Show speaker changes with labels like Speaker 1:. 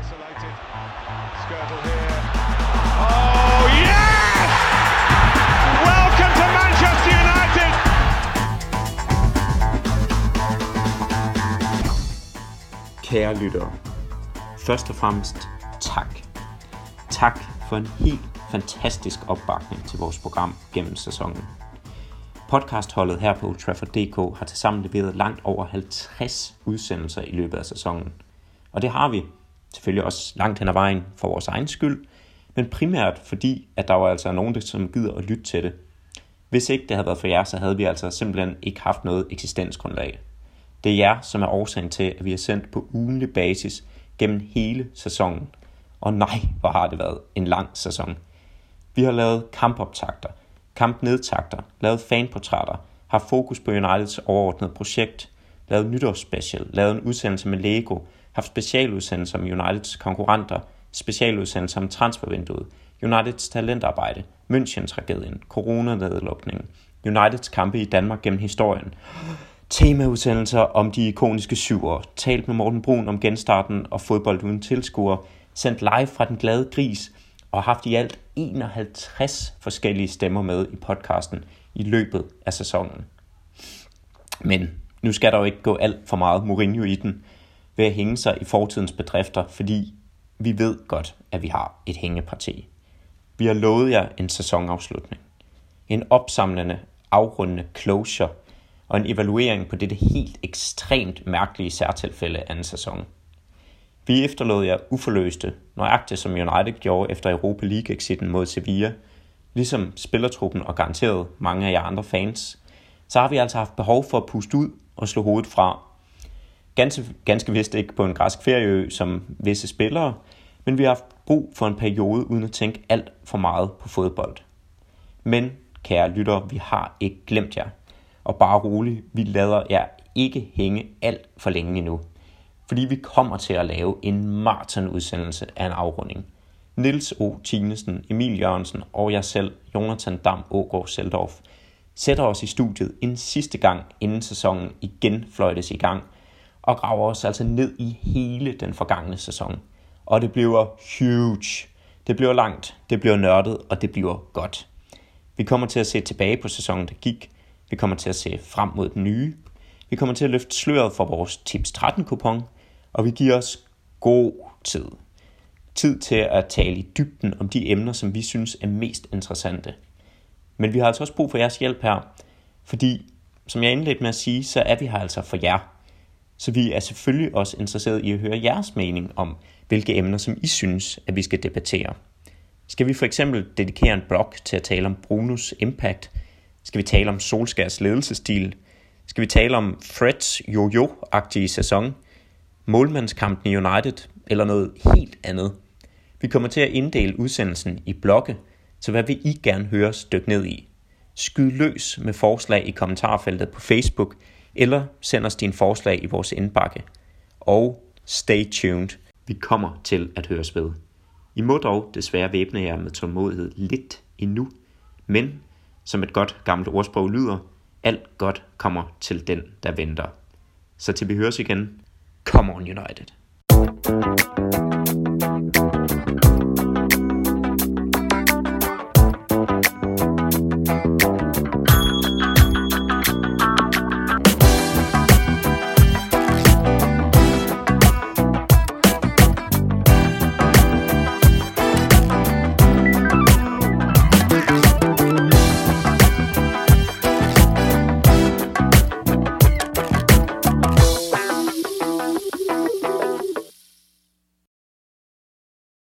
Speaker 1: Isolated. Skirtle here. Oh, yes! Welcome to Manchester United!
Speaker 2: Kære lyttere, først og fremmest tak. Tak for en helt fantastisk opbakning til vores program gennem sæsonen. Podcastholdet her på Ultrafor.dk har tilsammen leveret langt over 50 udsendelser i løbet af sæsonen. Og det har vi selvfølgelig også langt hen ad vejen for vores egen skyld, men primært fordi, at der var altså nogen, der som gider at lytte til det. Hvis ikke det havde været for jer, så havde vi altså simpelthen ikke haft noget eksistensgrundlag. Det er jer, som er årsagen til, at vi har sendt på ugenlig basis gennem hele sæsonen. Og nej, hvor har det været en lang sæson. Vi har lavet kampoptakter, kampnedtakter, lavet fanportrætter, har fokus på Uniteds overordnede projekt, lavet nytårsspecial, lavet en udsendelse med Lego, haft specialudsendelser om Uniteds konkurrenter, specialudsendelser om transfervinduet, Uniteds talentarbejde, München-tragedien, coronanedlukningen, Uniteds kampe i Danmark gennem historien, temaudsendelser om de ikoniske syver, talt med Morten Brun om genstarten og fodbold uden tilskuere, sendt live fra den glade gris og haft i alt 51 forskellige stemmer med i podcasten i løbet af sæsonen. Men nu skal der jo ikke gå alt for meget Mourinho i den ved at hænge sig i fortidens bedrifter, fordi vi ved godt, at vi har et hængeparti. Vi har lovet jer en sæsonafslutning. En opsamlende, afrundende closure og en evaluering på dette helt ekstremt mærkelige særtilfælde af en sæson. Vi efterlod jer uforløste, nøjagtigt som United gjorde efter Europa League-exiten mod Sevilla, ligesom spillertruppen og garanteret mange af jer andre fans, så har vi altså haft behov for at puste ud og slå hovedet fra. Ganske, ganske vist ikke på en græsk ferieø som visse spillere, men vi har haft brug for en periode uden at tænke alt for meget på fodbold. Men, kære lyttere, vi har ikke glemt jer. Og bare roligt, vi lader jer ikke hænge alt for længe endnu. Fordi vi kommer til at lave en maratonudsendelse af en afrunding. Nils O. Tinesen, Emil Jørgensen og jeg selv, Jonathan Dam Ågaard Seldorf, sætter os i studiet en sidste gang, inden sæsonen igen fløjtes i gang, og graver os altså ned i hele den forgangne sæson. Og det bliver huge. Det bliver langt, det bliver nørdet, og det bliver godt. Vi kommer til at se tilbage på sæsonen, der gik. Vi kommer til at se frem mod den nye. Vi kommer til at løfte sløret for vores Tips 13-kupon, og vi giver os god tid. Tid til at tale i dybden om de emner, som vi synes er mest interessante. Men vi har altså også brug for jeres hjælp her, fordi, som jeg indledte med at sige, så er vi her altså for jer. Så vi er selvfølgelig også interesseret i at høre jeres mening om, hvilke emner, som I synes, at vi skal debattere. Skal vi for eksempel dedikere en blog til at tale om Brunos impact? Skal vi tale om Solskærs ledelsesstil? Skal vi tale om Freds jojo-agtige sæson? Målmandskampen i United? Eller noget helt andet? Vi kommer til at inddele udsendelsen i blokke, så hvad vil I gerne høre stykke ned i? Skyd løs med forslag i kommentarfeltet på Facebook, eller send os dine forslag i vores indbakke. Og stay tuned. Vi kommer til at høres ved. I må dog desværre væbne jer med tålmodighed lidt endnu, men som et godt gammelt ordsprog lyder, alt godt kommer til den, der venter. Så til vi høres igen, come on United.